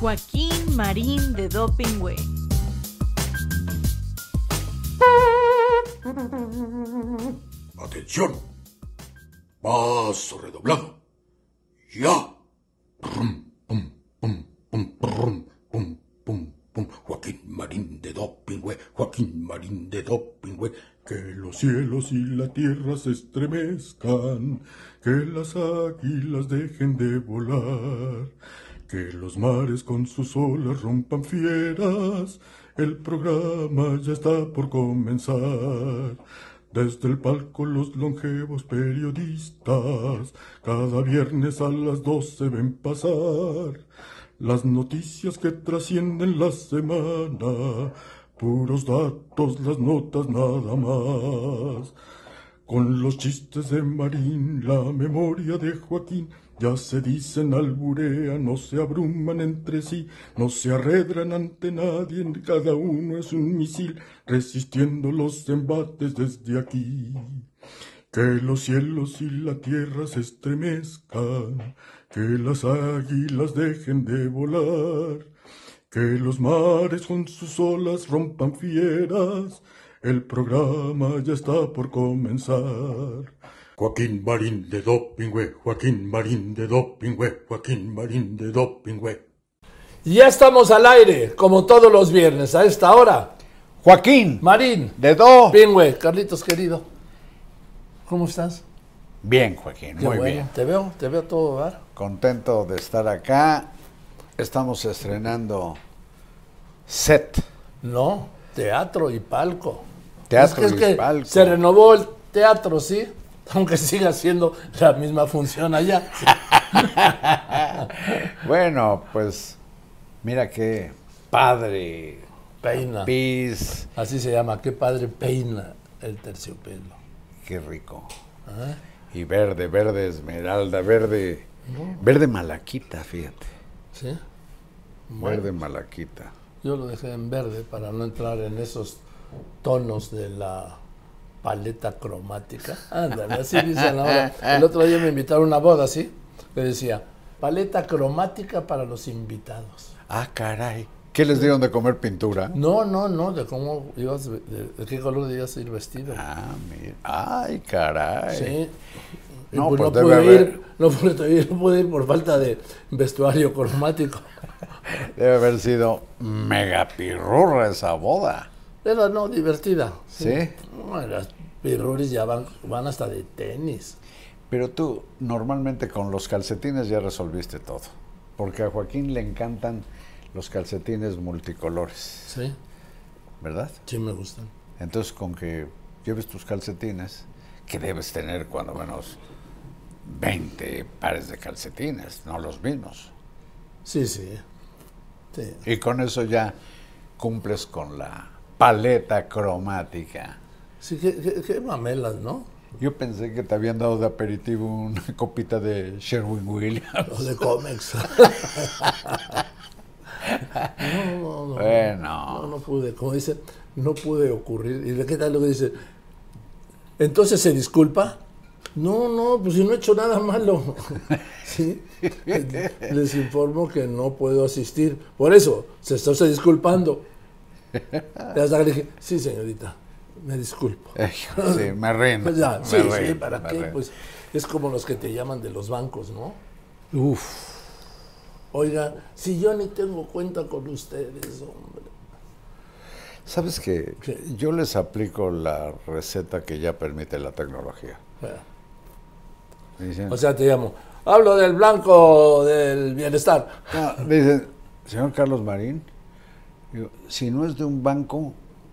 Joaquín Marín de Dopingüe. Atención. Paso redoblado. Ya. Joaquín Marín de Dopingüe, Joaquín Marín de Dopingüe. Que los cielos y la tierra se estremezcan, que las águilas dejen de volar, que los mares con sus olas rompan fieras. El programa ya está por comenzar. Desde el palco los longevos periodistas cada viernes a las doce ven pasar las noticias que trascienden la semana, puros datos, las notas nada más. Con los chistes de Marín, la memoria de Joaquín, ya se dicen alburean, no se abruman entre sí, no se arredran ante nadie, cada uno es un misil, resistiendo los embates desde aquí. Que los cielos y la tierra se estremezcan, que las águilas dejen de volar, que los mares con sus olas rompan fieras, el programa ya está por comenzar. Joaquín Marín de Dopingüe, Joaquín Marín de Dopingüe, Joaquín Marín de Dopingüe. Ya estamos al aire, como todos los viernes, a esta hora. Joaquín, Marín, de Do. Pingüe, Carlitos querido. ¿Cómo estás? Bien, Joaquín, Qué muy bueno, bien. Te veo, te veo todo dar. Contento de estar acá. Estamos estrenando set. No, teatro y palco. Teatro es que, es y que palco. Se renovó el teatro, sí, aunque siga siendo la misma función allá. Bueno, pues mira qué padre. Peina. Pis, Así se llama, qué padre peina el terciopelo. qué rico. Ah, Y verde, verde esmeralda, verde. Verde malaquita, fíjate. ¿Sí? Bueno, Verde malaquita. yo lo dejé en verde para no entrar en esos tonos de la paleta cromática. Ándale, así dicen ahora. El otro día me invitaron a una boda, ¿sí? Que decía, paleta cromática para los invitados. Ah, caray. ¿Qué les dieron de comer pintura? No, no, no, de cómo ibas, de, de qué color debías ir vestido. Ah, mira. Ay, caray. Sí. No, pues pues no, pude haber- ir, no, pude ir, no pude ir por falta de vestuario cromático. Debe haber sido mega pirurra esa boda. Era no divertida. ¿Sí? No, las pirruris ya van, van hasta de tenis. Pero tú, normalmente con los calcetines ya resolviste todo. Porque a Joaquín le encantan los calcetines multicolores, Sí, ¿verdad? sí me gustan. Entonces, con que lleves tus calcetines, que debes tener cuando menos 20 pares de calcetines, no los mismos. Sí, sí. sí. Y con eso ya cumples con la paleta cromática. Sí, qué, qué- qué mamelas, ¿no? Yo pensé que te habían dado de aperitivo una copita de Sherwin Williams. Los de cómics. no, no, no. Bueno. No, no pude. Como dice, no pude ocurrir. ¿Y de qué tal lo que dice? Entonces se disculpa. No, no, pues si no he hecho nada malo. ¿Sí? Les informo que no puedo asistir. Por eso, se está usted disculpando. Que le dije, sí, señorita, me disculpo. Sí, me rindo. Pues ya, me sí, rindo, ¿para qué? rindo. Pues es como los que te llaman de los bancos, ¿no? Uf, Oiga, si yo ni tengo cuenta con ustedes, hombre. ¿sabes? Sí. Yo les aplico la receta que ya permite la tecnología. Me dicen, O sea, te llamo. Hablo del blanco del bienestar. no, dicen, señor Carlos Marín, digo, si no es de un banco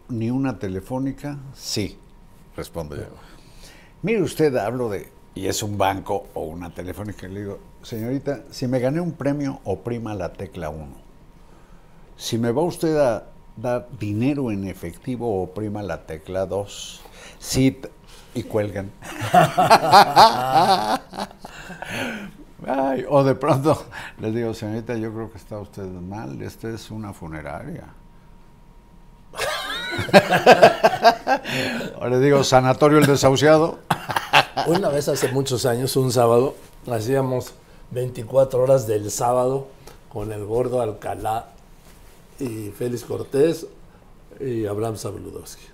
ni una telefónica, sí, respondo yo. Mire usted, hablo de, y es un banco o una telefónica, le digo, señorita, si me gané un premio, oprima la tecla 1. Si me va usted a dar dinero en efectivo, oprima la tecla 2. Sí, y cuelgan. Ay, o de pronto les digo, señorita, yo creo que está usted mal, esta es una funeraria. o le digo, sanatorio el desahuciado. Una vez hace muchos años, un sábado, hacíamos 24 horas del sábado con el gordo Alcalá y Félix Cortés y Abraham Sabludowski.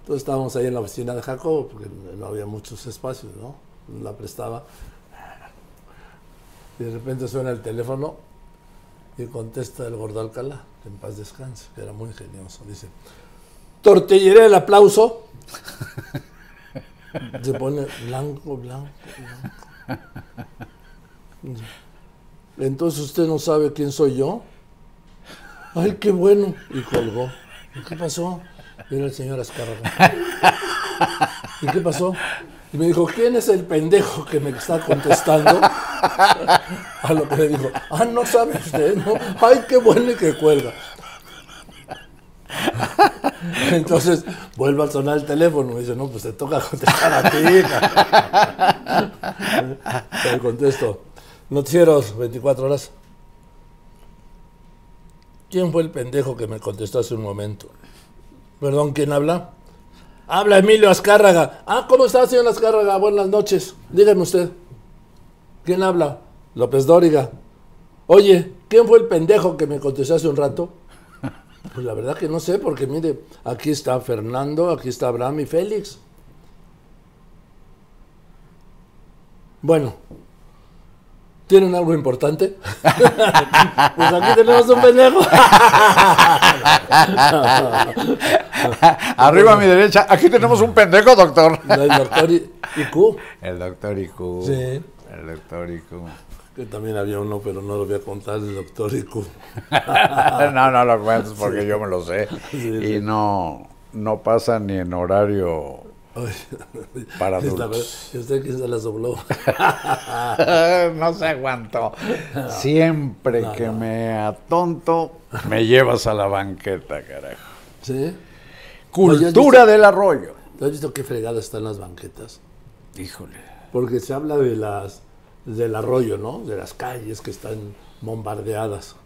Entonces estábamos ahí en la oficina de Jacobo, porque no había muchos espacios, ¿no? La prestaba. Y de repente suena el teléfono y contesta el gordo Alcalá, en paz descanse, que era muy ingenioso. Dice, tortillería el aplauso. Se pone blanco, blanco, blanco. Entonces usted no sabe quién soy yo. Ay, qué bueno. Y colgó. ¿Qué pasó? Era el señor Azcárraga. ¿Y qué pasó? Y me dijo, ¿quién es el pendejo que me está contestando? A lo que le dijo, ah, no sabe usted, ¿no? Ay, qué bueno y que cuelga. Entonces vuelve a sonar el teléfono y dice, no, pues te toca contestar a ti. Le contesto, noticieros, 24 horas. ¿Quién fue el pendejo que me contestó hace un momento? Perdón, ¿quién habla? Habla Emilio Azcárraga. Ah, ¿cómo está, señor Azcárraga? Buenas noches. Dígame usted. ¿Quién habla? López Dóriga. Oye, ¿quién fue el pendejo que me contestó hace un rato? Pues la verdad que no sé, porque mire, aquí está Fernando, aquí está Abraham y Félix. Bueno, ¿tienen algo importante? pues aquí tenemos un pendejo. Arriba a mi derecha, aquí tenemos un pendejo, doctor. El doctor I- Iku, El doctor Iku. Sí. El doctor Iku. que también había uno, pero no lo voy a contar, el doctor Iku. no, no no, no para adultos. vez, ¿Y usted quién se la sopló? no se aguantó. Siempre que me atonto, me llevas a la banqueta, carajo. ¿Sí? Cultura del arroyo. ¿Tú has visto qué fregadas están las banquetas? Híjole. Porque se habla de las del arroyo, ¿no? De las calles que están bombardeadas.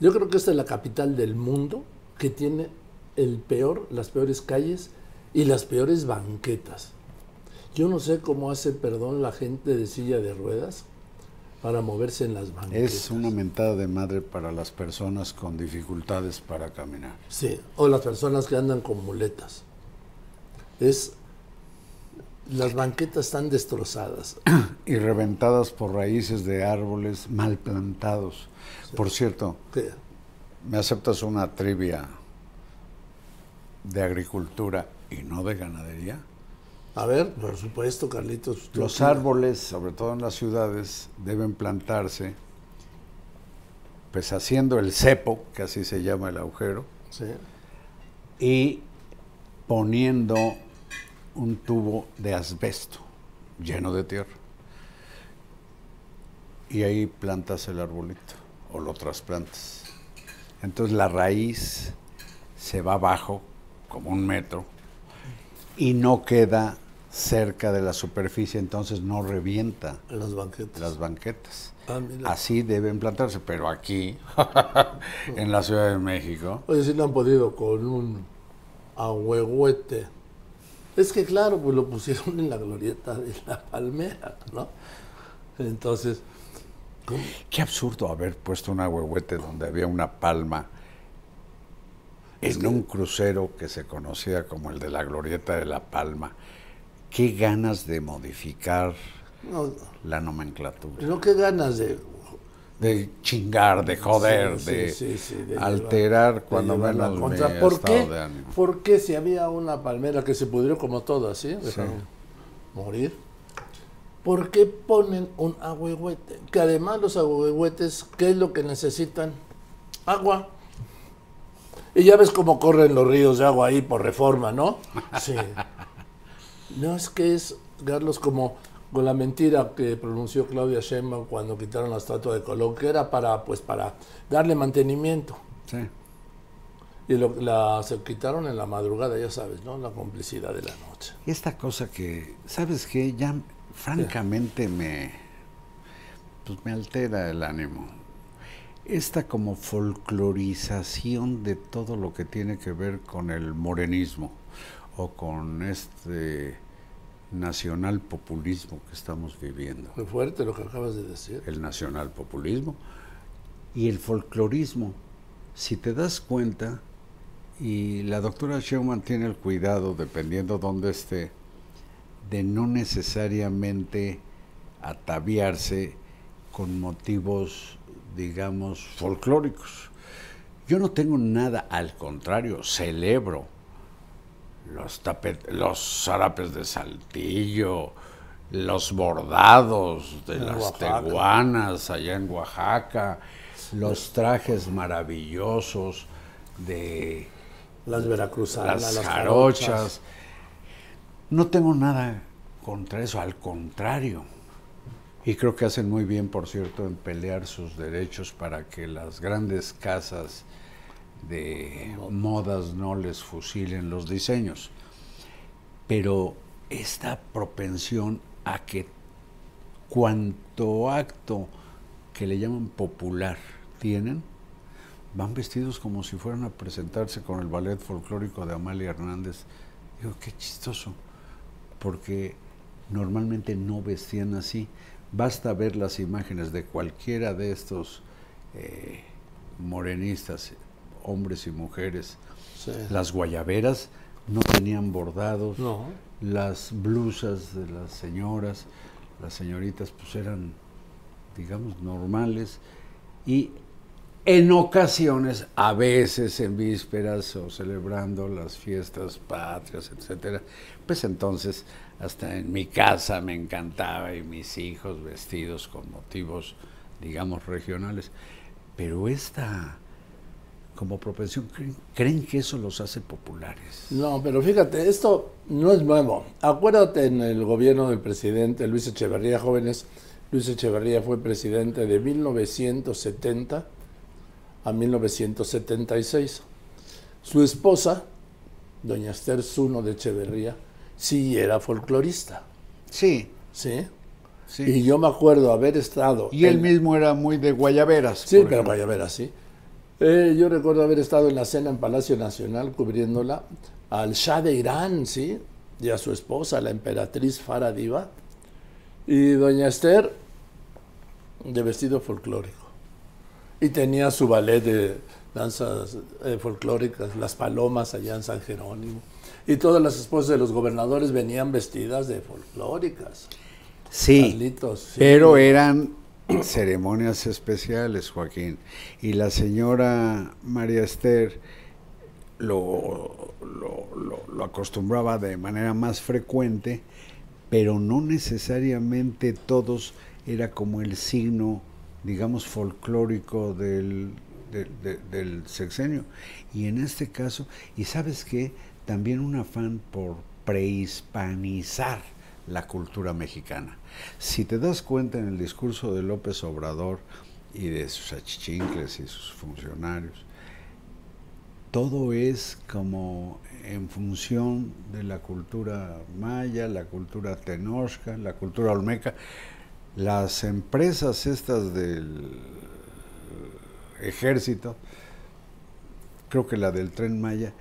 Yo creo que esta es la capital del mundo que tiene el peor, las peores calles y las peores banquetas. Yo no sé cómo hace, perdón, la gente de silla de ruedas para moverse en las banquetas. Es una mentada de madre para las personas con dificultades para caminar. Sí, o las personas que andan con muletas. Es las banquetas están destrozadas. Y reventadas por raíces de árboles mal plantados. Por cierto, ¿Qué? ¿me aceptas una trivia de agricultura y no de ganadería? A ver, por supuesto, Carlitos. ¿tú Los árboles, sobre todo en las ciudades, deben plantarse, pues haciendo el cepo, que así se llama el agujero, Sí. y poniendo un tubo de asbesto lleno de tierra. Y ahí plantas el arbolito o lo trasplantas. Entonces la raíz se va abajo como un metro y no queda cerca de la superficie, entonces no revienta En las banquetas. las banquetas. Ah. Así deben plantarse, pero aquí, en la Ciudad de México, Oye, si no han podido con un ahuehuete. Es que claro, pues lo pusieron en la glorieta de la palmera, ¿no? Entonces, ¿cómo? Qué absurdo haber puesto una huehuete donde había una palma en un crucero que se conocía como el de la Glorieta de la Palma. Qué ganas de modificar no, la nomenclatura, no qué ganas de de chingar, de joder, Sí, de sí, sí, sí, de alterar llevar- cuando menos contra. mi ¿Por estado qué? de ánimo. ¿Por qué si había una palmera que se pudrió como todas, ¿sí? Dejaron morir. ¿Por qué ponen un ahuehuete? Que además los ahuehuetes, ¿qué es lo que necesitan? Agua. Y ya ves cómo corren los ríos de agua ahí por reforma, ¿no? Sí. No es que es, Carlos, como con la mentira que pronunció Claudia Sheinbaum cuando quitaron la estatua de Colón, que era para, pues, para darle mantenimiento. Sí. Y lo, la, se quitaron en la madrugada, ya sabes, ¿no? La complicidad de la noche. Y esta cosa que, ¿sabes qué? Ya francamente me, pues me altera el ánimo. Esta como folclorización de todo lo que tiene que ver con el morenismo o con este nacional populismo que estamos viviendo. Muy fuerte lo que acabas de decir. El nacional populismo Y el folclorismo, si te das cuenta, y la doctora Schumann tiene el cuidado, dependiendo dónde esté, de no necesariamente ataviarse con motivos, digamos, folclóricos. Yo no tengo nada, al contrario, celebro los, los zarapes de saltillo, los bordados de las teguanas allá en Oaxaca, los trajes maravillosos de las veracruzanas, las, jarochas. No tengo nada contra eso, al contrario. Y creo que hacen muy bien, por cierto, en pelear sus derechos para que las grandes casas de modas no les fusilen los diseños. Pero esta propensión a que cuanto acto que le llaman popular tienen, van vestidos como si fueran a presentarse con el ballet folclórico de Amalia Hernández. Digo, qué chistoso, porque normalmente no vestían así. Basta ver las imágenes de cualquiera de estos eh, morenistas, hombres y mujeres. Las guayaberas no tenían bordados, las blusas de las señoras, las señoritas pues eran, digamos, normales. Y en ocasiones, a veces en vísperas o celebrando las fiestas patrias, etcétera, pues entonces hasta en mi casa me encantaba y mis hijos vestidos con motivos, digamos, regionales. Pero esta como propensión, ¿creen, que eso los hace populares? No, pero fíjate, esto no es nuevo. Acuérdate en el gobierno del presidente Luis Echeverría, jóvenes, Luis Echeverría fue presidente de 1970 a 1976. Su esposa, doña Esther Zuno de Echeverría, sí era folclorista. Sí. ¿Sí? Sí. Y yo me acuerdo haber estado. Y él mismo era muy de Guayaberas. Sí, pero Guayaberas, sí. Eh, yo recuerdo haber estado en la cena en Palacio Nacional cubriéndola al Shah de Irán, ¿sí? Y a su esposa, la emperatriz Faradiva. Y doña Esther, de vestido folclórico y tenía su ballet de danzas eh, folclóricas, las palomas allá en San Jerónimo. Y todas las esposas de los gobernadores venían vestidas de folclóricas. Sí, pero eran ceremonias especiales, Joaquín. Y la señora María Esther lo, lo, acostumbraba de manera más frecuente, pero no necesariamente todos era como el signo digamos, folclórico del, del sexenio. Y en este caso, y sabes qué, también un afán por prehispanizar la cultura mexicana. Si te das cuenta en el discurso de López Obrador y de sus achichincles y sus funcionarios, todo es como en función de la cultura maya, la cultura tenosca, la cultura olmeca, las empresas estas del ejército, creo que la del tren Maya,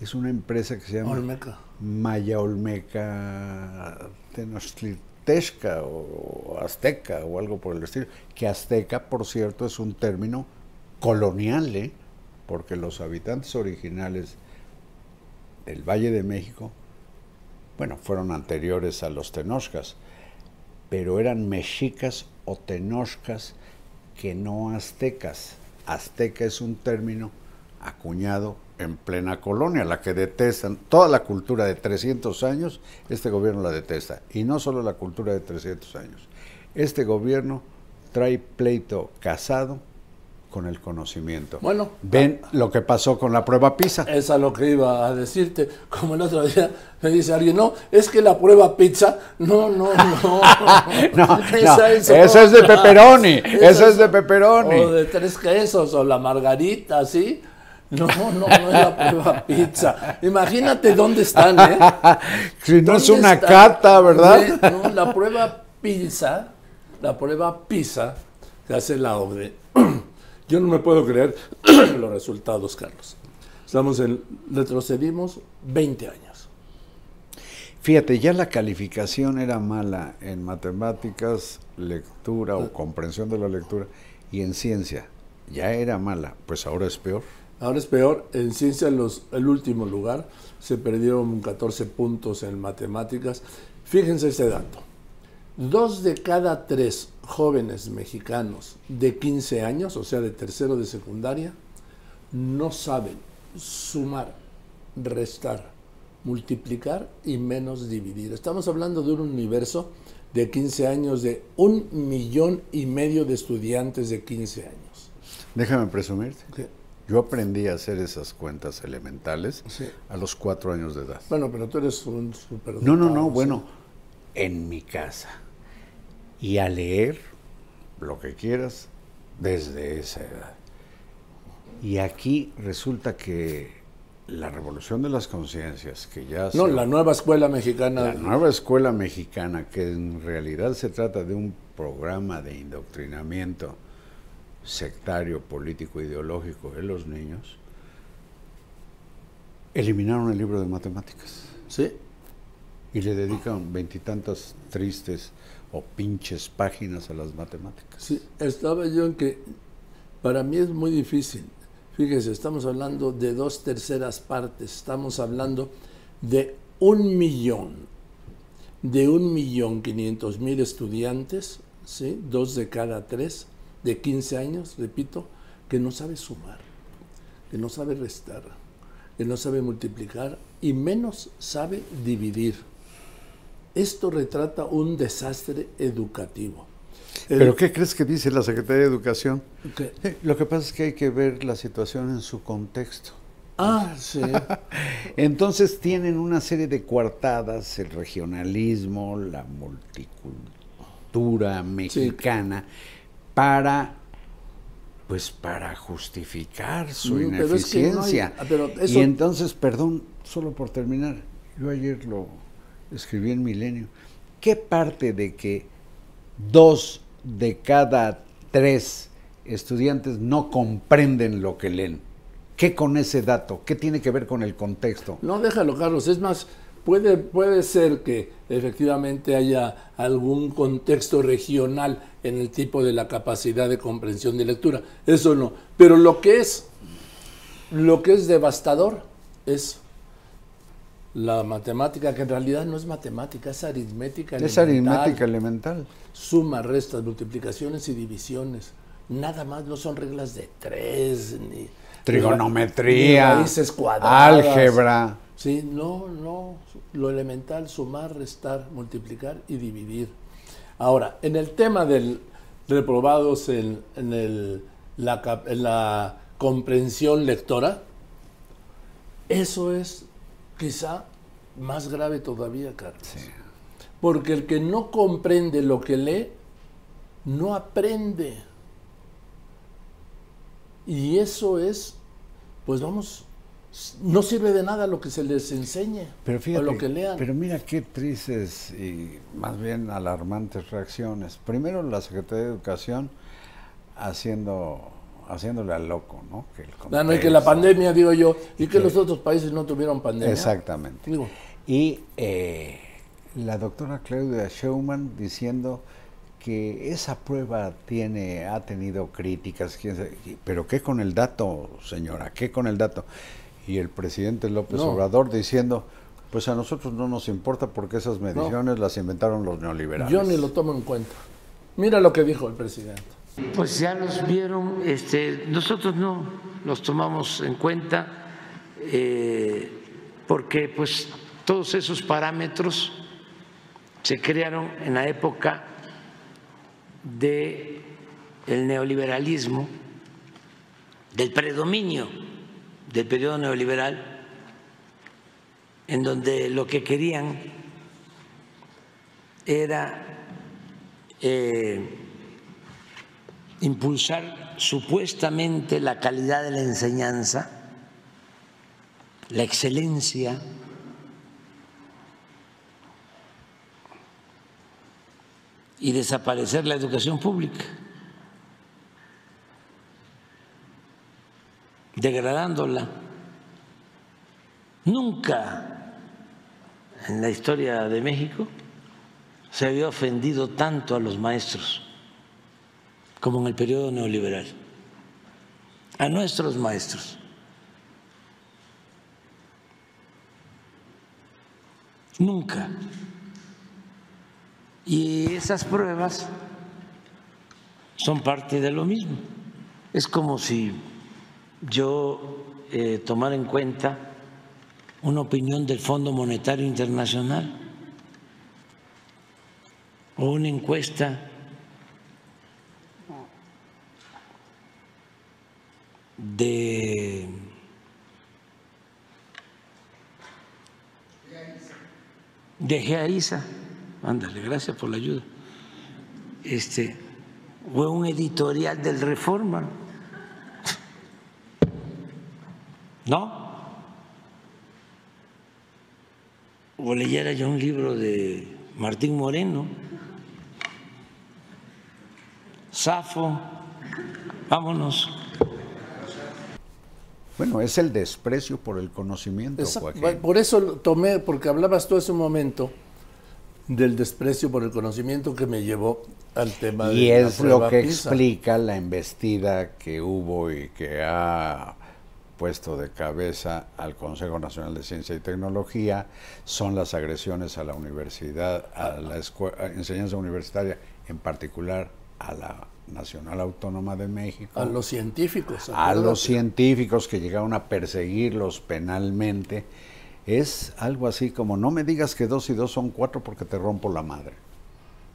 es una empresa que se llama Olmeca. Maya Olmeca Tenochtlitesca o Azteca o algo por el estilo. Que Azteca, por cierto, es un término colonial, ¿eh? porque los habitantes originales del Valle de México, bueno, fueron anteriores a los Tenochcas pero eran mexicas o tenochcas que no aztecas. Azteca es un término acuñado en plena colonia, la que detestan. Toda la cultura de 300 años, este gobierno la detesta. Y no solo la cultura de 300 años. Este gobierno trae pleito casado con el conocimiento. Bueno, ven lo que pasó con la prueba PISA. Es a lo que iba a decirte. Como el otro día me dice alguien, no, es que la prueba pizza, no, no, no. no, eso es de pepperoni, eso es de pepperoni. O de tres quesos, o la margarita, ¿sí? No, no, no es la prueba pizza. Imagínate dónde están, ¿eh? Si no es una cata, ¿verdad? No, la prueba pizza, la prueba pizza que hace la ODE yo no me puedo creer los resultados, Carlos. Estamos en, retrocedimos 20 años. Fíjate, ya la calificación era mala en matemáticas, lectura o comprensión de la lectura y en ciencia. ya era mala, pues ahora es peor. Ahora es peor. En ciencia, los, el último lugar, se perdieron 14 puntos en matemáticas. Fíjense ese dato. Dos de cada tres jóvenes mexicanos de 15 años, o sea, de tercero de secundaria, no saben sumar, restar, multiplicar y menos dividir. Estamos hablando de un universo de 15 años de un millón y medio de estudiantes de 15 años. Déjame presumirte. ¿Qué? Yo aprendí a hacer esas cuentas elementales Sí. a los cuatro años de edad. Bueno, pero tú eres un super. No, no, no, bueno, en mi casa. Y a leer lo que quieras desde esa edad. Y aquí resulta que la revolución de las conciencias, que ya No, se- la nueva escuela mexicana. la nueva escuela mexicana, que en realidad se trata de un programa de indoctrinamiento sectario, político, ideológico de los niños, eliminaron el libro de matemáticas Sí. y le dedican veintitantas tristes o pinches páginas a las matemáticas. Sí, estaba yo en que para mí es muy difícil. Fíjese, estamos hablando de dos terceras partes, estamos hablando de un millón, de un millón quinientos mil estudiantes, ¿sí? dos de cada tres, de 15 años, repito, que no sabe sumar, que no sabe restar, que no sabe multiplicar y menos sabe dividir. Esto retrata un desastre educativo. El- ¿Pero qué crees que dice la Secretaría de Educación? Eh, Lo que pasa es que hay que ver la situación en su contexto. Ah, sí. Entonces tienen una serie de coartadas, el regionalismo, la multicultura mexicana, para pues para justificar su pero es que no hay- ineficiencia. pero eso- Y entonces, perdón, solo por terminar, yo ayer lo escribí en Milenio. ¿Qué parte de que dos de cada tres estudiantes no comprenden lo que leen? ¿Qué con ese dato? ¿Qué tiene que ver con el contexto? No, déjalo, Carlos. Es más, puede, puede ser que efectivamente haya algún contexto regional en el tipo de la capacidad de comprensión de lectura. Eso no. Pero lo que es, lo que es devastador es la matemática, que en realidad no es matemática, es aritmética. Es elemental. aritmética elemental. Suma, restas, multiplicaciones y divisiones. Nada más no son reglas de tres, ni Trigonometría, ni raíces cuadradas. álgebra. Sí, no, no. Lo elemental, sumar, restar, multiplicar y dividir. Ahora, en el tema del reprobados en, en el- la, en la comprensión lectora, eso es quizá más grave todavía, Carlos. Porque el que no comprende lo que lee, no aprende. Y eso es, pues vamos, no sirve de nada lo que se les enseñe Pero o lo que lean. pero mira qué tristes y más bien alarmantes reacciones. Primero la Secretaría de Educación haciendo haciéndole al loco, ¿no? Que el Ah, no, y que la pandemia, digo yo, y que los otros países no tuvieron pandemia. Exactamente. Digo, Y eh, la doctora Claudia Schumann diciendo que esa prueba tiene, ha tenido críticas, pero ¿qué con el dato, señora? ¿Qué con el dato? Y el presidente López No. Obrador diciendo, pues a nosotros no nos importa porque esas mediciones las inventaron los neoliberales. yo ni lo tomo en cuenta. Mira lo que dijo el presidente. Pues ya los vieron, este, nosotros no los tomamos en cuenta eh, porque pues todos esos parámetros se crearon en la época de el neoliberalismo, del predominio del periodo neoliberal, en donde lo que querían era eh, impulsar supuestamente la calidad de la enseñanza, la excelencia, y desaparecer la educación pública, degradándola. Nunca en la historia de México se había ofendido tanto a los maestros como en el periodo neoliberal. a nuestros maestros. Nunca. Y esas pruebas son parte de lo mismo. Es como si yo eh, tomara en cuenta una opinión del Fondo Monetario Internacional o una encuesta de de GEAISA, ándale, gracias por la ayuda, este, o un editorial del Reforma, ¿no? O leyera yo un libro de Martín Moreno, Safo, vámonos. Bueno, es el desprecio por el conocimiento, Exacto. Joaquín. Por eso lo tomé, porque hablabas tú hace un momento del desprecio por el conocimiento que me llevó al tema Y de la es lo que PISA. explica la embestida que hubo y que ha puesto de cabeza al Consejo Nacional de Ciencia y Tecnología, son las agresiones a la universidad, a la escue- a enseñanza universitaria, en particular a la Nacional Autónoma de México. a los científicos. a los científicos que llegaron a perseguirlos penalmente, es algo así como, no me digas que dos y dos son cuatro porque te rompo la madre.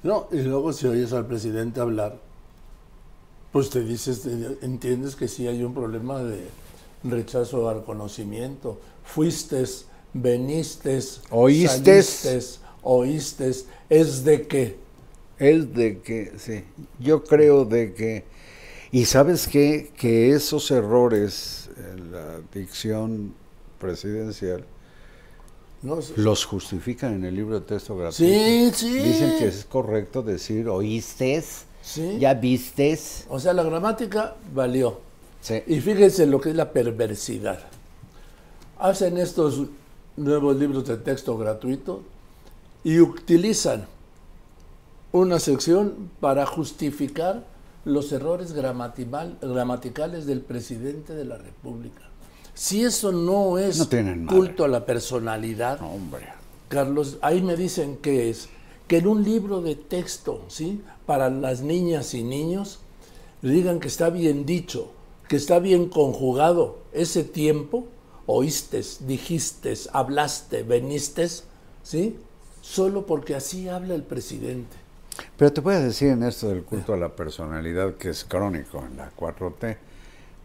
No, y luego si oyes al presidente hablar, pues te dices, te- entiendes que sí hay un problema de rechazo al conocimiento. Fuiste, veniste, Oístes. saliste, oístes, es de qué. Es de que, sí, yo creo de que, y sabes qué, que esos errores en la dicción presidencial ¿no? Los justifican en el libro de texto gratuito. Sí, sí. Dicen que es correcto decir, oíste, Sí. ya vistes. O sea, la gramática valió. Sí. Y fíjense lo que es la perversidad. Hacen estos nuevos libros de texto gratuito y utilizan una sección para justificar los errores gramaticales del presidente de la República. Si eso no es No culto a la personalidad, Hombre. Carlos, ahí me dicen que es que en un libro de texto, ¿sí? Para las niñas y niños, digan que está bien dicho, que está bien conjugado ese tiempo, oíste, dijiste, hablaste, veniste, ¿sí? Solo porque así habla el presidente. Pero te voy a decir en esto del culto a la personalidad que es crónico en la 4T,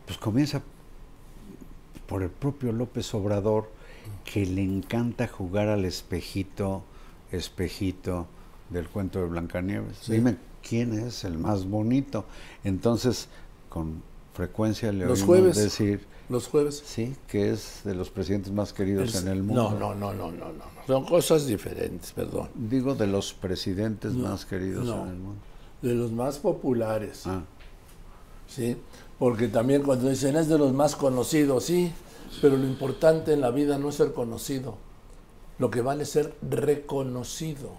pues comienza por el propio López Obrador, que le encanta jugar al espejito, espejito del cuento de Blancanieves. Dime quién es el más bonito. Entonces, con frecuencia le Los oímos jueves. decir, Los jueves. sí, que es de los presidentes más queridos en el mundo. No, no, no, no, no, no. Son cosas diferentes, perdón. Digo de los presidentes más queridos no. en el mundo. De los más populares. Ah. ¿sí? Porque también cuando dicen es de los más conocidos, sí, pero lo importante en la vida no es ser conocido, lo que vale es ser reconocido.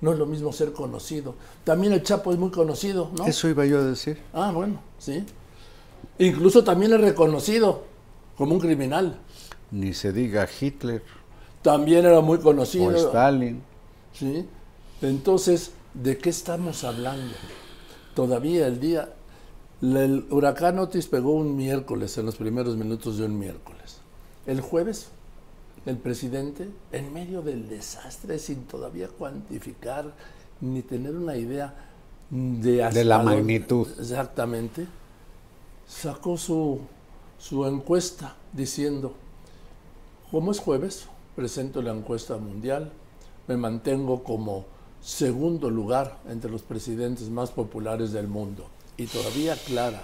No es lo mismo ser conocido. También el Chapo es muy conocido, ¿no? Eso iba yo a decir. Ah, bueno, sí. Incluso también es reconocido como un criminal. Ni se diga Hitler También era muy o conocido. Stalin. ¿sí? Entonces, ¿de qué estamos hablando? Todavía el día, el huracán Otis pegó un miércoles, en los primeros minutos de un miércoles. El jueves, el presidente, en medio del desastre, sin todavía cuantificar ni tener una idea de, De la magnitud. Exactamente, sacó su, su encuesta diciendo, como es jueves, presento la encuesta mundial, me mantengo como segundo lugar entre los presidentes más populares del mundo y todavía clara.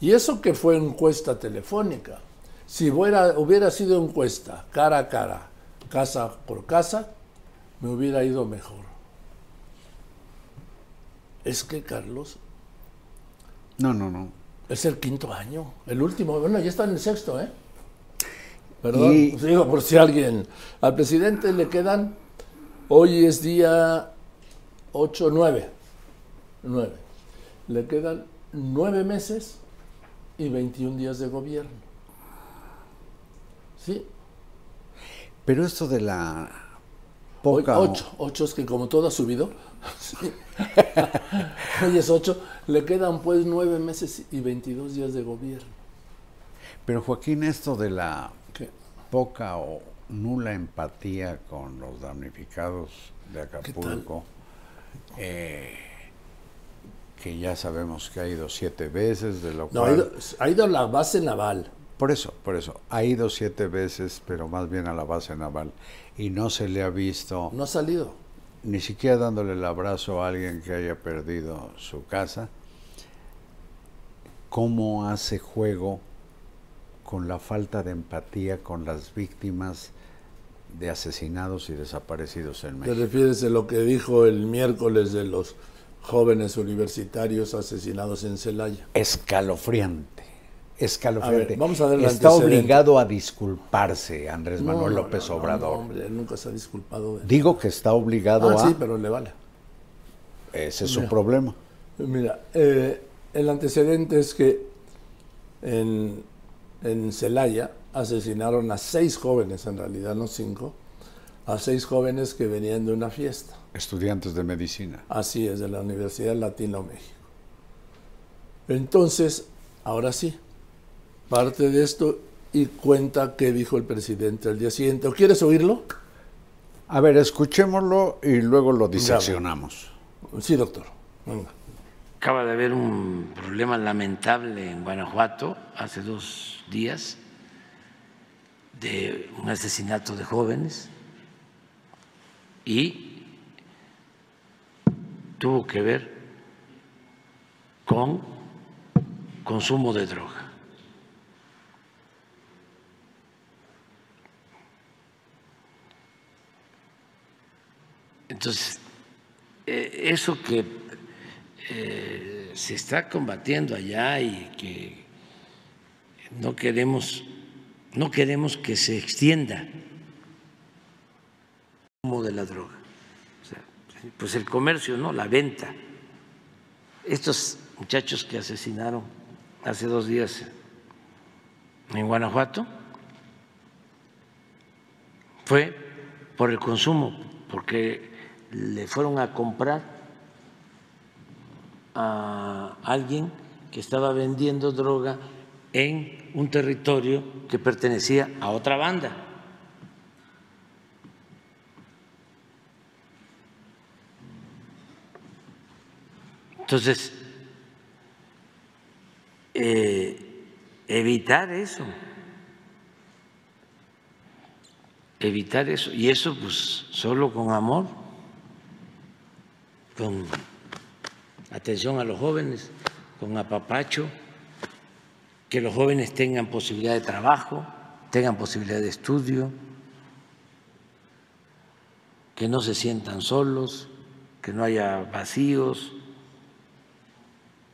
Y eso que fue encuesta telefónica, si hubiera, hubiera sido encuesta cara a cara, casa por casa, me hubiera ido mejor. Es que, Carlos, No, no, no. Es el quinto año, el último, bueno, ya está en el sexto, ¿eh? Perdón, Y- pues digo por si alguien. Al presidente le quedan, hoy es día 8, 9, 9. Le quedan nueve meses y 21 días de gobierno. ¿Sí? Pero esto de la poca... o- ocho, ocho es que como todo ha subido. Hoy es ocho. Le quedan pues nueve meses y 22 días de gobierno. Pero Joaquín, esto de la ¿Qué? poca o nula empatía con los damnificados de Acapulco, eh, que ya sabemos que ha ido siete veces, de lo No, ha ido, ha ido a la base naval. Por eso, por eso, ha ido siete veces, pero más bien a la base naval, y no se le ha visto No ha salido. Ni siquiera dándole el abrazo a alguien que haya perdido su casa. ¿Cómo hace juego con la falta de empatía con las víctimas de asesinados y desaparecidos en ¿Te México? refieres a lo que dijo el miércoles de los jóvenes universitarios asesinados en Celaya? Escalofriante. Escalofriante. A ver, vamos a ver Está obligado a disculparse Andrés No, Manuel López no, no, Obrador. Hombre, nunca se ha disculpado. de- Digo que está obligado Ah, a... sí, pero le vale. Ese es su problema. Mira, eh, el antecedente es que en, en Celaya asesinaron a seis jóvenes, en realidad no cinco, a seis jóvenes que venían de una fiesta. Estudiantes de medicina. Así es, de la Universidad Latino México. Entonces, ahora sí, parte de esto y cuenta qué dijo el presidente al día siguiente. ¿O quieres oírlo? A ver, escuchémoslo y luego lo diseccionamos. Sí, doctor. Venga. Acaba de haber un problema lamentable en Guanajuato hace dos días de un asesinato de jóvenes y tuvo que ver con consumo de droga. Entonces, eh, eso que eh, se está combatiendo allá y que no queremos, no queremos que se extienda consumo de la droga. O sea, pues el comercio, ¿no? La venta. Estos muchachos que asesinaron hace dos días en Guanajuato fue por el consumo, porque le fueron a comprar a alguien que estaba vendiendo droga en un territorio que pertenecía a otra banda. Entonces, eh, evitar eso, evitar eso, y eso pues solo con amor, con atención a los jóvenes, con apapacho, que los jóvenes tengan posibilidad de trabajo, tengan posibilidad de estudio, que no se sientan solos, que no haya vacíos,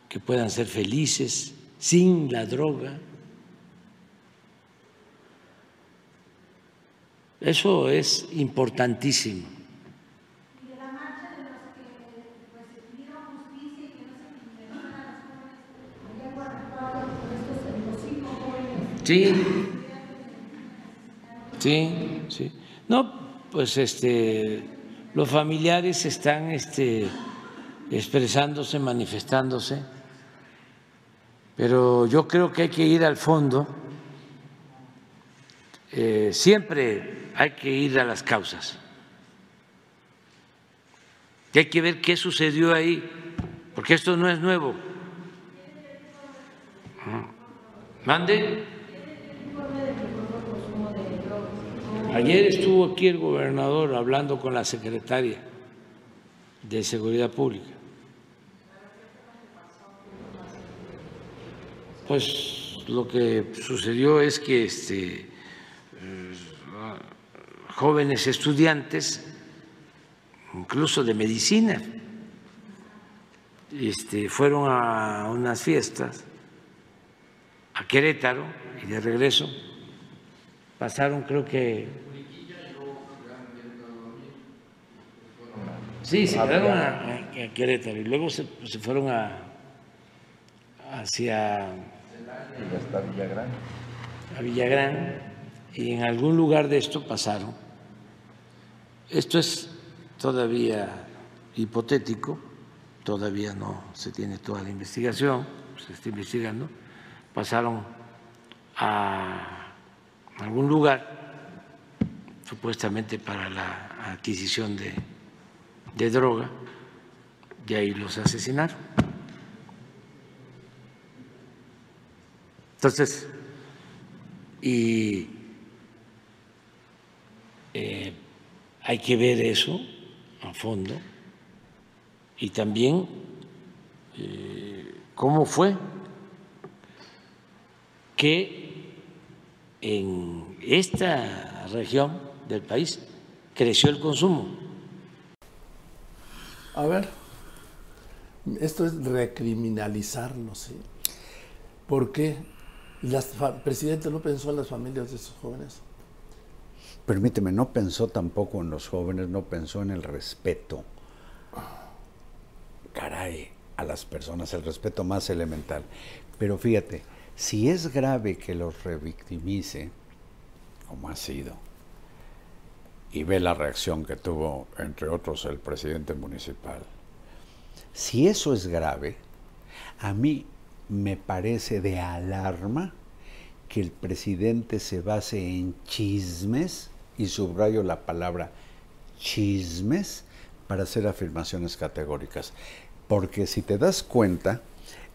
que puedan ser felices sin la droga. Eso es importantísimo. Sí, sí, sí. No, pues este, los familiares están este, expresándose, manifestándose, pero yo creo que hay que ir al fondo. Eh, siempre hay que ir a las causas. Y hay que ver qué sucedió ahí, porque esto no es nuevo. Mande. Ayer estuvo aquí el gobernador hablando con la secretaria de Seguridad Pública. Pues lo que sucedió es que este, eh, jóvenes estudiantes, incluso de medicina, este, fueron a unas fiestas a Querétaro y de regreso pasaron creo que sí se quedaron a, a Querétaro y luego se, se fueron a hacia Y hasta Villagrán. a Villagrán y en algún lugar de esto pasaron. Esto es todavía hipotético, todavía no se tiene toda la investigación, se está investigando. Pasaron a algún lugar, supuestamente para la adquisición de, de droga, y ahí los asesinaron. Entonces, y eh, hay que ver eso a fondo y también eh, cómo fue que en esta región del país creció el consumo. A ver, esto es recriminalizarlo, ¿sí? ¿Por qué? Las presidente no pensó en las familias de esos jóvenes. Permíteme, no pensó tampoco en los jóvenes, no pensó en el respeto. Caray, a las personas, el respeto más elemental. Pero fíjate, si es grave que los revictimice, como ha sido, y ve la reacción que tuvo, entre otros, el presidente municipal, si eso es grave, a mí me parece de alarma que el presidente se base en chismes, y subrayo la palabra chismes, para hacer afirmaciones categóricas. Porque si te das cuenta,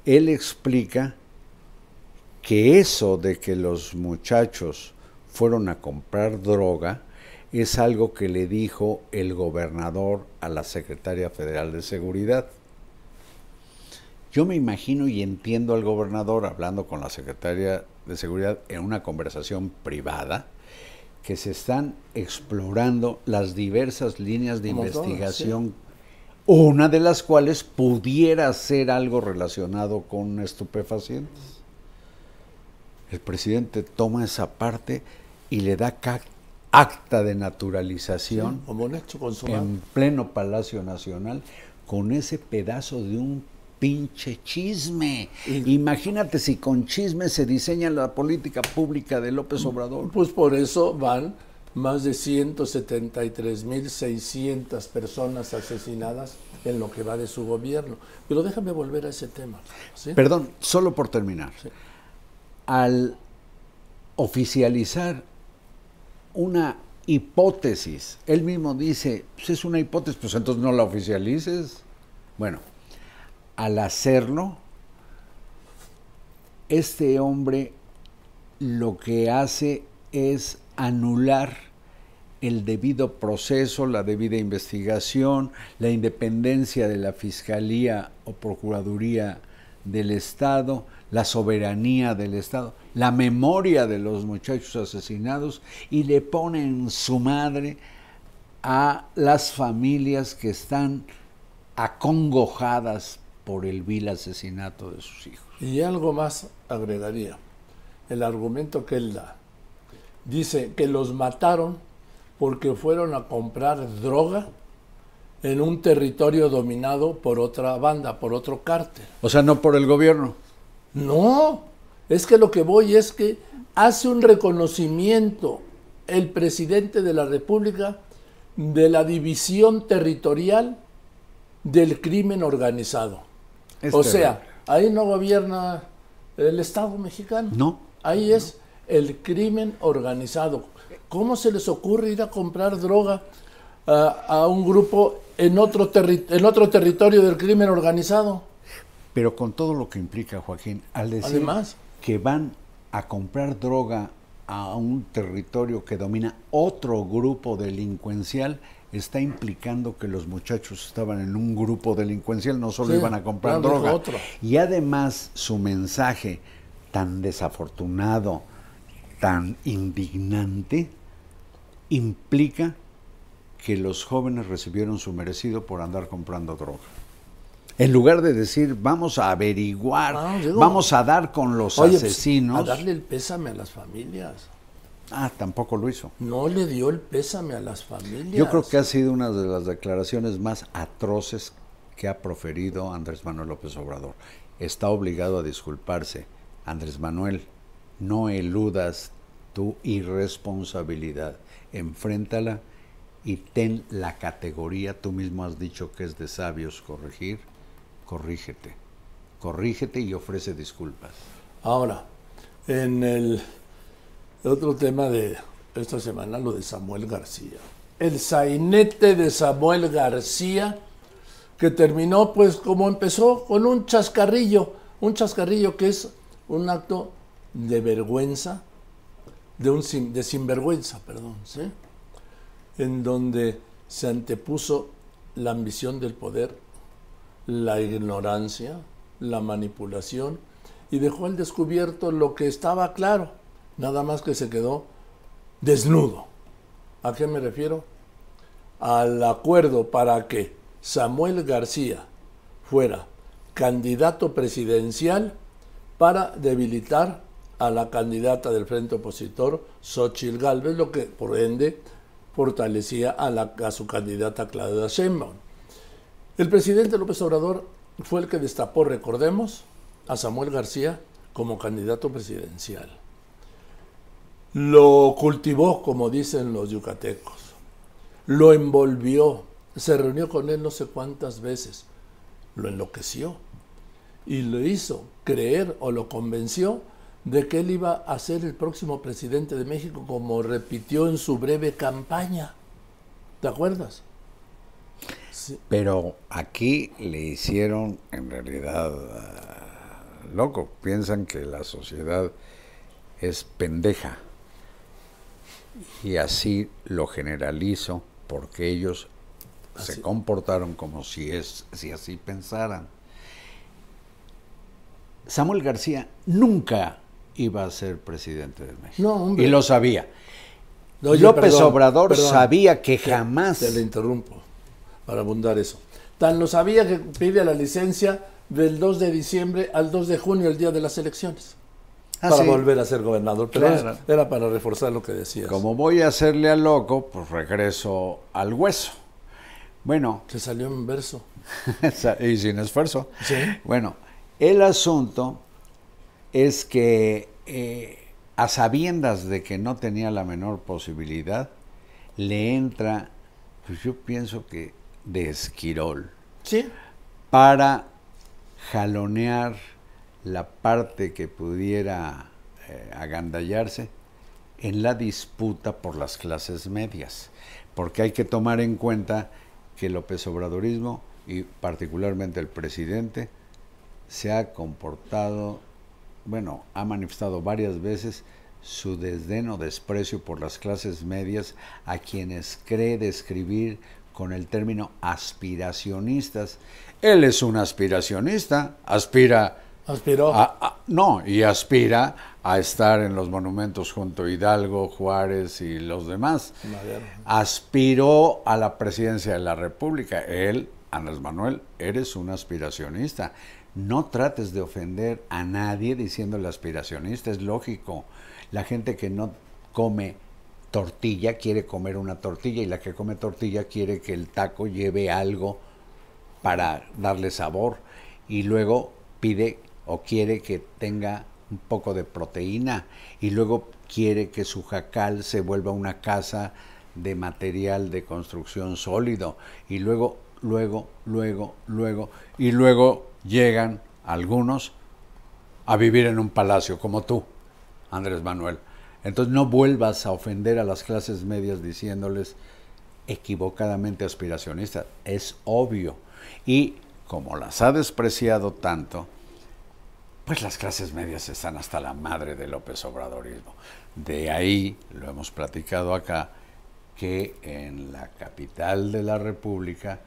él explica que eso de que los muchachos fueron a comprar droga es algo que le dijo el gobernador a la secretaria federal de seguridad. Yo me imagino y entiendo al gobernador hablando con la secretaria de seguridad en una conversación privada que se están explorando las diversas líneas de Como todas, investigación, una de las cuales pudiera ser algo relacionado con estupefacientes. El presidente toma esa parte y le da acta de naturalización en pleno Palacio Nacional con ese pedazo de un pinche chisme. Y- Imagínate si con chisme se diseña la política pública de López Obrador. Pues por eso van más de 173.600 personas asesinadas en lo que va de su gobierno. Pero déjame volver a ese tema. ¿sí? Perdón, solo por terminar. Al oficializar una hipótesis, él mismo dice, pues es una hipótesis, pues entonces no la oficialices. Bueno, al hacerlo, este hombre lo que hace es anular el debido proceso, la debida investigación, la independencia de la Fiscalía o Procuraduría del Estado, la soberanía del Estado, la memoria de los muchachos asesinados y le pone en su madre a las familias que están acongojadas por el vil asesinato de sus hijos. Y algo más agregaría. El argumento que él da. Dice que los mataron porque fueron a comprar droga en un territorio dominado por otra banda, por otro cártel. O sea, no por el gobierno. No, es que lo que voy es que hace un reconocimiento el presidente de la República de la división territorial del crimen organizado. Es o terrible. sea, ahí no gobierna el Estado mexicano. No. Ahí es el crimen organizado. ¿Cómo se les ocurre ir a comprar droga a, a un grupo en otro, en otro territorio del crimen organizado? Pero con todo lo que implica, Joaquín, al decir Además. que van a comprar droga a un territorio que domina otro grupo delincuencial, está implicando que los muchachos estaban en un grupo delincuencial, no solo Sí, iban a comprar droga. otro. Y además su mensaje tan desafortunado, tan indignante, implica que los jóvenes recibieron su merecido por andar comprando droga. En lugar de decir, vamos a averiguar, Ah, digo, vamos a dar con los Oye, pues, asesinos. a darle el pésame a las familias. Ah, tampoco lo hizo. No le dio el pésame a las familias. Yo creo que ha sido una de las declaraciones más atroces que ha proferido Andrés Manuel López Obrador. Está obligado a disculparse Andrés Manuel, no eludas tu irresponsabilidad, enfréntala y ten la categoría, tú mismo has dicho que es de sabios corregir, corrígete, corrígete y ofrece disculpas. Ahora, en el otro tema de esta semana, lo de Samuel García. El sainete de Samuel García, que terminó pues como empezó, con un chascarrillo, un chascarrillo que es un acto de vergüenza, de, un, de sinvergüenza, perdón, ¿sí? en donde se antepuso la ambición del poder, la ignorancia, la manipulación, y dejó al descubierto lo que estaba claro, nada más que se quedó desnudo. ¿A qué me refiero? Al acuerdo para que Samuel García fuera candidato presidencial para debilitar a la candidata del frente opositor, Xochitl Galvez, lo que por ende fortalecía a, su candidata Claudia Sheinbaum. El presidente López Obrador fue el que destapó, recordemos, a Samuel García como candidato presidencial. Lo cultivó, como dicen los yucatecos. Lo envolvió. Se reunió con él no sé cuántas veces. Lo enloqueció. Y lo hizo creer o lo convenció de que él iba a ser el próximo presidente de México, como repitió en su breve campaña. ¿Te acuerdas? Pero aquí le hicieron en realidad loco. Piensan que la sociedad es pendeja. Y así lo generalizo porque ellos se comportaron como si, es, si así pensaran. Samuel García nunca iba a ser presidente de México. y lo sabía. López Obrador sabía que jamás... Te le interrumpo para abundar eso. Tan lo sabía que pide la licencia del 2 de diciembre al 2 de junio, el día de las elecciones. Ah, para volver a ser gobernador. Pero era para reforzar lo que decías. Como voy a hacerle al loco, pues regreso al hueso. Bueno. Se salió en verso. y sin esfuerzo. Sí. Bueno, el asunto es que eh, a sabiendas de que no tenía la menor posibilidad, le entra, pues yo pienso que de esquirol. Sí. Para jalonear la parte que pudiera eh, agandallarse en la disputa por las clases medias, porque hay que tomar en cuenta que el López Obradorismo y particularmente el presidente se ha comportado, bueno, ha manifestado varias veces su desdén o desprecio por las clases medias a quienes cree describir con el término aspiracionistas. Él es un aspiracionista, aspira Aspiró. no, y aspira a estar en los monumentos junto a Hidalgo, Juárez y los demás. Aspiró a la presidencia de la República. Él, Andrés Manuel, eres un aspiracionista. No trates de ofender a nadie diciéndole aspiracionista, es lógico. La gente que no come tortilla quiere comer una tortilla y la que come tortilla quiere que el taco lleve algo para darle sabor y luego pide o quiere que tenga un poco de proteína y luego quiere que su jacal se vuelva una casa de material de construcción sólido y luego, luego, luego, luego y luego llegan algunos a vivir en un palacio como tú, Andrés Manuel. Entonces no vuelvas a ofender a las clases medias diciéndoles equivocadamente aspiracionistas. Es obvio. Y como las ha despreciado tanto, pues las clases medias están hasta la madre de López Obradorismo. De ahí, lo hemos platicado acá, que en la capital de la República,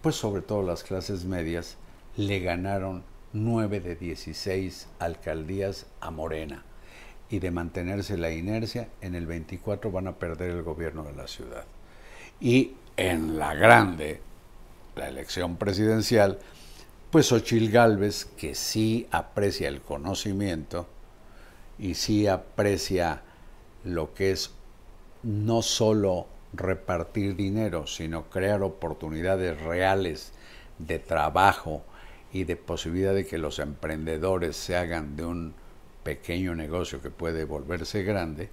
pues sobre todo las clases medias, le ganaron 9 de 16 alcaldías a Morena. Y de mantenerse la inercia, en el 24 van a perder el gobierno de la ciudad. Y en la grande, la elección presidencial, pues Ochil Galvez, que sí aprecia el conocimiento y sí aprecia lo que es no solo repartir dinero, sino crear oportunidades reales de trabajo y de posibilidad de que los emprendedores se hagan de un pequeño negocio que puede volverse grande,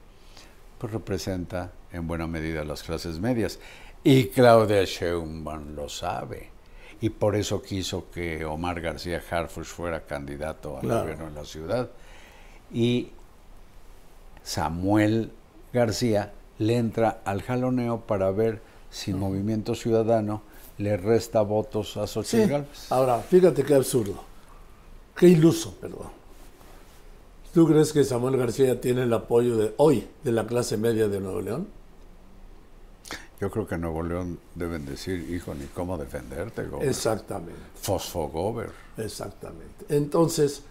pues representa en buena medida las clases medias. Y Claudia Sheinbaum lo sabe. Y por eso quiso que Omar García Harfuch fuera candidato al Claro. gobierno en la ciudad. Y Samuel García le entra al jaloneo para ver si Movimiento Ciudadano le resta votos a Xochitl Sí. Ahora, fíjate qué absurdo. Qué iluso, perdón. ¿Tú crees que Samuel García tiene el apoyo de hoy de la clase media de Nuevo León? Yo creo que en Nuevo León deben decir, hijo, ni cómo defenderte, Gober. Exactamente, Fosfogober. exactamente. Entonces,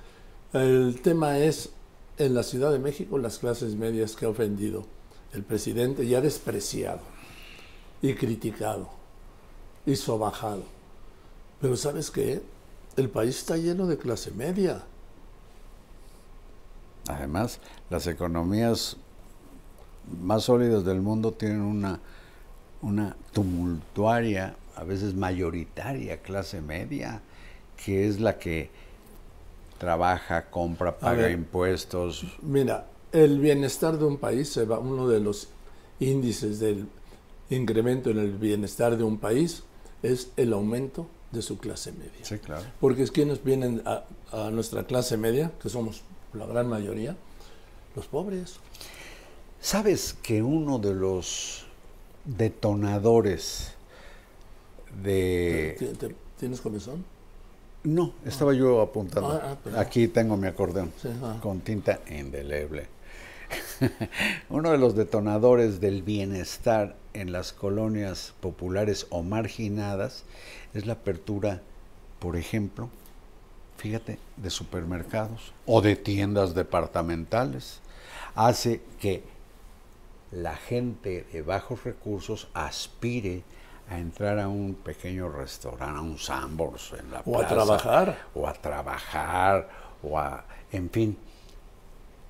el tema es, en la Ciudad de México, las clases medias que ha ofendido el presidente y ha despreciado y criticado y sobajado. Pero ¿sabes qué? El país está lleno de clase media. Además, las economías más sólidas del mundo tienen una, una tumultuaria, a veces mayoritaria clase media, que es la que trabaja, compra, paga ver. impuestos. Mira, el bienestar de un país, se va, uno de los índices del incremento en el bienestar de un país es el aumento de su clase media. Sí, claro. Porque es quienes vienen a, a nuestra clase media, que somos la gran mayoría, los pobres. ¿Sabes que uno de los detonadores de... ¿Ti- ti- ¿Tienes comezón? No, estaba yo apuntando. Ah, ah. Aquí tengo mi acordeón Sí, ah. con tinta indeleble. Uno de los detonadores del bienestar en las colonias populares o marginadas es la apertura, por ejemplo, fíjate, de supermercados o de tiendas departamentales. Hace que la gente de bajos recursos aspire a entrar a un pequeño restaurante, a un Sambors en la O a plaza, trabajar. o a trabajar, o a, en fin,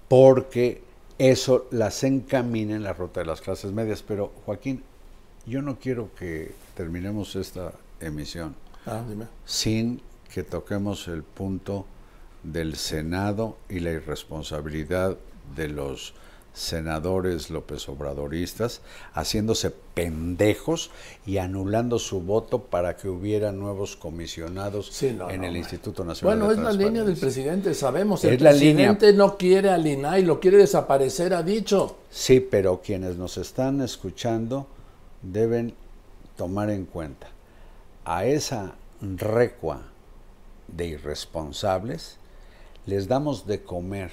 porque eso las encamina en la ruta de las clases medias. Pero Joaquín, yo no quiero que terminemos esta emisión Ah, dime. sin que toquemos el punto del Senado y la irresponsabilidad de los senadores López Obradoristas haciéndose pendejos y anulando su voto para que hubiera nuevos comisionados Sí, no, en no, el. Instituto Nacional Bueno, de es la línea del presidente, sabemos. El Es la línea. presidente no quiere al INAI, lo quiere desaparecer, ha dicho. Sí, pero quienes nos están escuchando deben tomar en cuenta a esa recua de irresponsables, les damos de comer,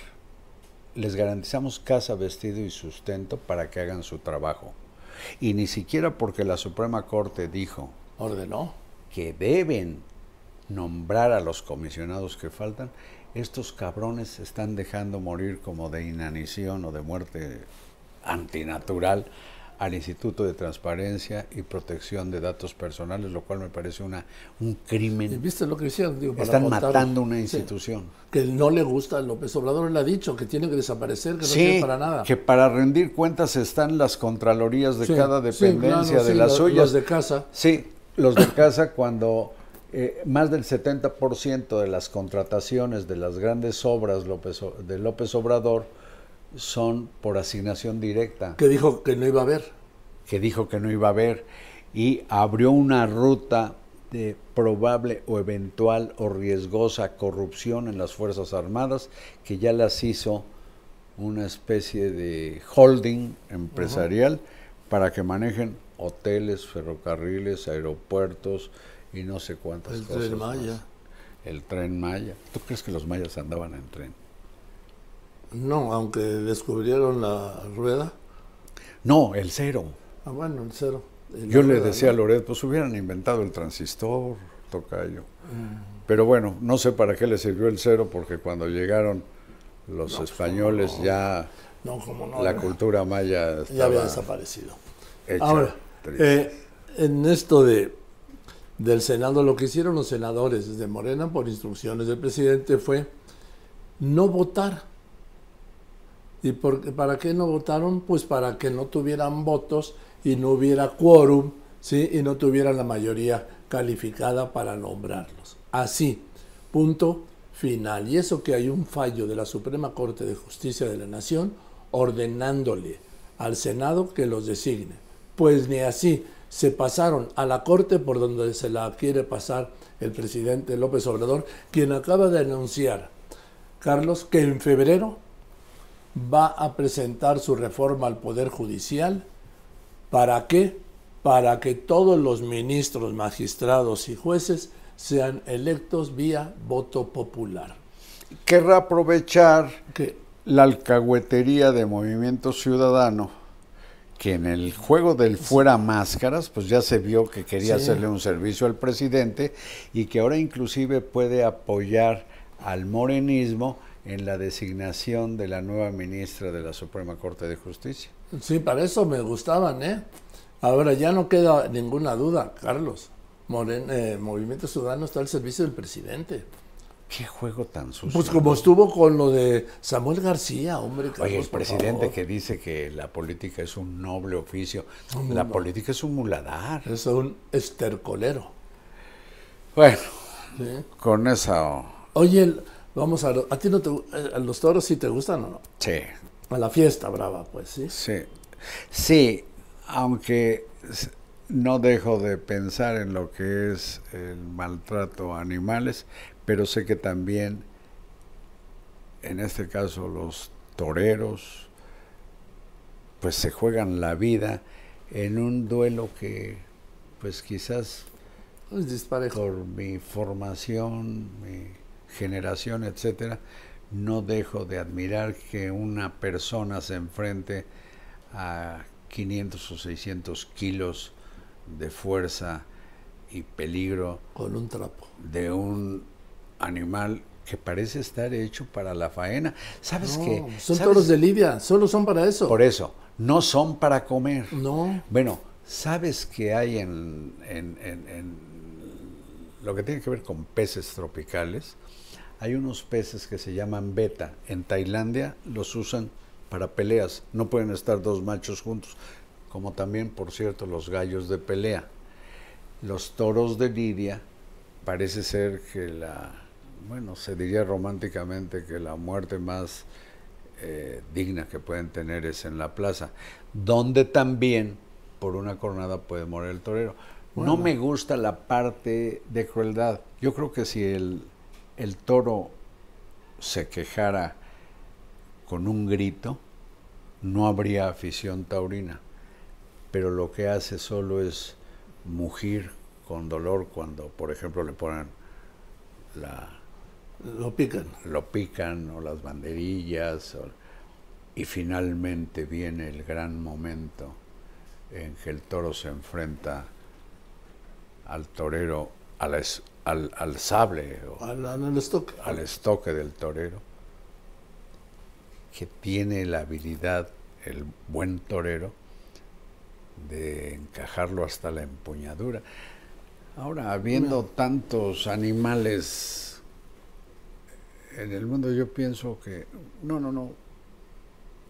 les garantizamos casa, vestido y sustento para que hagan su trabajo. Y ni siquiera porque la Suprema Corte dijo Ordenó. que deben nombrar a los comisionados que faltan, estos cabrones se están dejando morir como de inanición o de muerte antinatural al Instituto de Transparencia y Protección de Datos Personales, lo cual me parece una, un ¿Y crimen. viste lo que hicieron? Digo, para Están matando una Sí. institución. Que no le gusta López Obrador, le ha dicho que tiene que desaparecer, que no Sí, sirve para nada. que para rendir cuentas están las contralorías de Sí, cada sí, dependencia claro, de sí, las suyas. los de casa. Sí, los de casa cuando eh, más del 70% de las contrataciones de las grandes obras López de López Obrador son por asignación directa, Que dijo que no iba a haber. que dijo que no iba a haber, y abrió una ruta de probable o eventual o riesgosa corrupción en las Fuerzas Armadas, que ya las hizo una especie de holding empresarial para que manejen hoteles, ferrocarriles, aeropuertos y no sé cuántas El cosas. Tren más. Maya. El tren Maya. ¿Tú crees que los mayas andaban en tren? No, aunque descubrieron la rueda. No, el cero. Ah, bueno, el cero. Yo le decía a. Loret, pues hubieran inventado el transistor, tocayo. Pero bueno, no sé para qué le sirvió el cero, porque cuando llegaron los españoles ya No, como no. la ya- cultura maya ya había desaparecido. hecha Ahora, eh, en esto de del Senado, lo que hicieron los senadores de Morena por instrucciones del presidente fue no votar. ¿Y por, para qué no votaron? Pues para que no tuvieran votos y no hubiera quórum, ¿sí? Y no tuvieran la mayoría calificada para nombrarlos. Así, Punto final. Y eso que hay un fallo de la Suprema Corte de Justicia de la Nación ordenándole al Senado que los designe. Pues ni así se pasaron a la Corte por donde se la quiere pasar el presidente López Obrador, quien acaba de anunciar, Carlos, que en febrero va a presentar su reforma al Poder Judicial. ¿Para qué? Para que todos los ministros, magistrados y jueces sean electos vía voto popular. Querrá aprovechar la alcahuetería de Movimiento Ciudadano, que en el juego del fuera máscaras, pues ya se vio que quería Sí. hacerle un servicio al presidente y que ahora inclusive puede apoyar al morenismo en la designación de la nueva ministra de la Suprema Corte de Justicia. Sí, para eso me gustaban, ¿eh? Ahora ya no queda ninguna duda, Carlos. Moren- eh, Movimiento Ciudadano está al servicio del presidente. Qué juego tan sucio. Pues como estuvo con lo de Samuel García, hombre. Carlos, Oye, el presidente que dice que la política es un noble oficio, la política es un muladar. Es un estercolero. Bueno, ¿sí? con eso, Oye, el- vamos a... ¿A ti no te... eh, a los toros sí te gustan o no? sí, A la fiesta brava, pues, ¿sí? Sí, sí, aunque no dejo de pensar en lo que es el maltrato a animales, pero sé que también, en este caso, los toreros, pues se juegan la vida en un duelo que, pues quizás Es disparejo. por mi formación, mi generación, etcétera, no dejo de admirar que una persona se enfrente a 500 o 600 kilos de fuerza y peligro Con un trapo. de un animal que parece estar hecho para la faena. ¿Sabes No, qué? son ¿Sabes? toros de Lidia, solo son para eso. Por eso, no son para comer. No. Bueno, ¿sabes que hay en, en- en- en lo que tiene que ver con peces tropicales? Hay unos peces que se llaman beta. En Tailandia los usan para peleas. No pueden estar dos machos juntos. Como también, por cierto, los gallos de pelea. Los toros de Lidia parece ser que la, bueno, se diría románticamente que la muerte más eh, digna que pueden tener es en la plaza, donde también por una cornada puede morir el torero. No me gusta la parte de crueldad. Yo creo que si el, el toro se quejara con un grito, no habría afición taurina. Pero lo que hace solo es mugir con dolor cuando, por ejemplo, le ponen la, Lo pican. lo pican o las banderillas o- y finalmente viene el gran momento en que el toro se enfrenta al torero, a la es- al, al sable o Al, al estoque del torero, que tiene la habilidad, el buen torero, de encajarlo hasta la empuñadura. Ahora, habiendo tantos animales en el mundo, yo pienso que, no, no, no,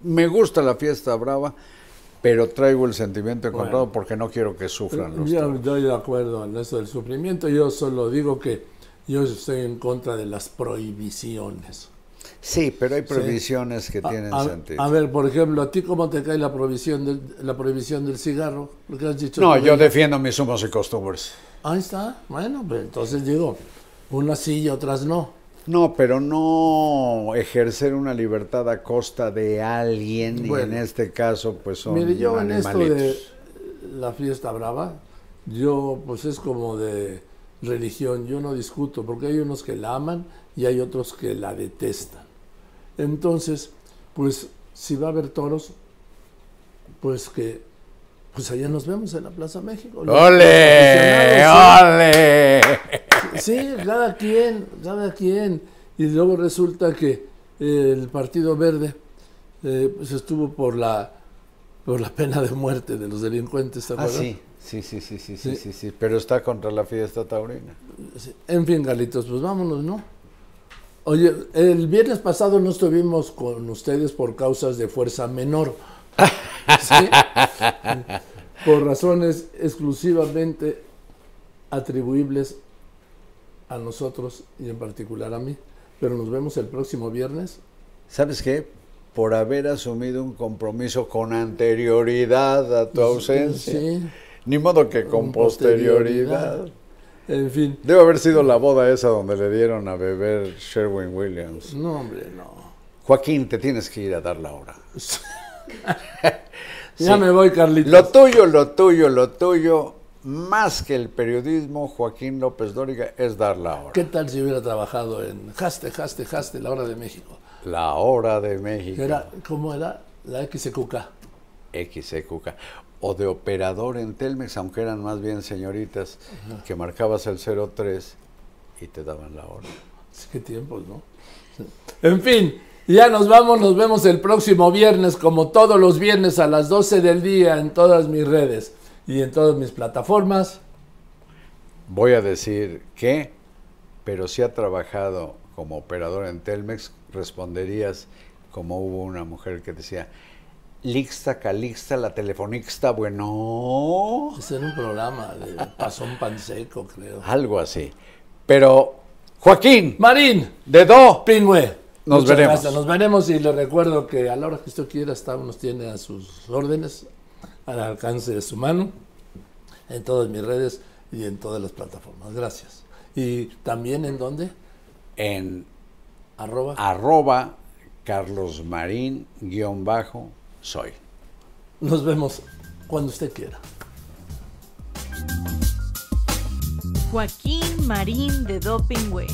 me gusta la fiesta brava, pero traigo el sentimiento encontrado Bueno. porque no quiero que sufran los Yo estoy de acuerdo en eso del sufrimiento. Yo solo digo que yo estoy en contra de las prohibiciones. Sí, pero hay prohibiciones que tienen a, sentido. a ver, por ejemplo, ¿a ti cómo te cae la prohibición del, la prohibición del cigarro? Lo que has dicho No, yo defiendo mis humos y costumbres. Ahí está. Bueno, pues entonces digo, unas sí y otras no. No, pero no ejercer una libertad a costa de alguien, y en este caso, pues son Mire, yo en esto de animalitos. la fiesta brava, yo pues es como de religión, yo no discuto, porque hay unos que la aman y hay otros que la detestan. Entonces, pues si va a haber toros, pues que, pues allá nos vemos en la Plaza México. ¡Ole! ¡Ole! Sí. Cada quien, cada quien. Y luego resulta que eh, el Partido Verde eh, pues estuvo por la por la pena de muerte de los delincuentes, ¿te Ah, sí, sí, sí, sí, sí, sí, Sí. sí, pero está contra la fiesta taurina. En fin, Galitos, pues vámonos, ¿no? Oye, el viernes pasado no estuvimos con ustedes por causas de fuerza menor. ¿sí? Por razones exclusivamente atribuibles a nosotros y en particular a mí. Pero nos vemos el próximo viernes. ¿Sabes qué? Por haber asumido un compromiso con anterioridad a tu ausencia. Sí. Ni modo que con posterioridad. En fin. Debe haber sido la boda esa donde le dieron a beber Sherwin Williams. No, hombre, no. Joaquín, te tienes que ir a dar la hora. Ya me voy, Carlitos. Lo tuyo, lo tuyo, lo tuyo, más que el periodismo, Joaquín López Dóriga, es dar la hora. ¿Qué tal si hubiera trabajado en Haste, Haste, Haste, la hora de México? La hora de México. Era, ¿Cómo era? La XQK. XEQK. O de operador en Telmex, aunque eran más bien señoritas, que marcabas el 03 y te daban la hora. Sí, qué tiempos, ¿no? En fin, ya nos vamos, nos vemos el próximo viernes, como todos los viernes a las 12 del día en todas mis redes y en todas mis plataformas. Voy a decir que, pero si ha trabajado como operador en Telmex, responderías como hubo una mujer que decía, Lixta, Calixta, la telefonixta, bueno, Ese era un programa de Pasón Panseco, creo. algo así. Pero, Joaquín, Marín, de Do, Pingüe. Nos Muchas veremos. gracias. Nos veremos y le recuerdo que a la hora que usted quiera está, nos tiene a sus órdenes, al alcance de su mano, en todas mis redes y en todas las plataformas. Gracias. Y también en dónde? en Arroba. arroba Carlos Marín guion bajo soy. Nos vemos cuando usted quiera. Joaquín Marín de Dopingüe.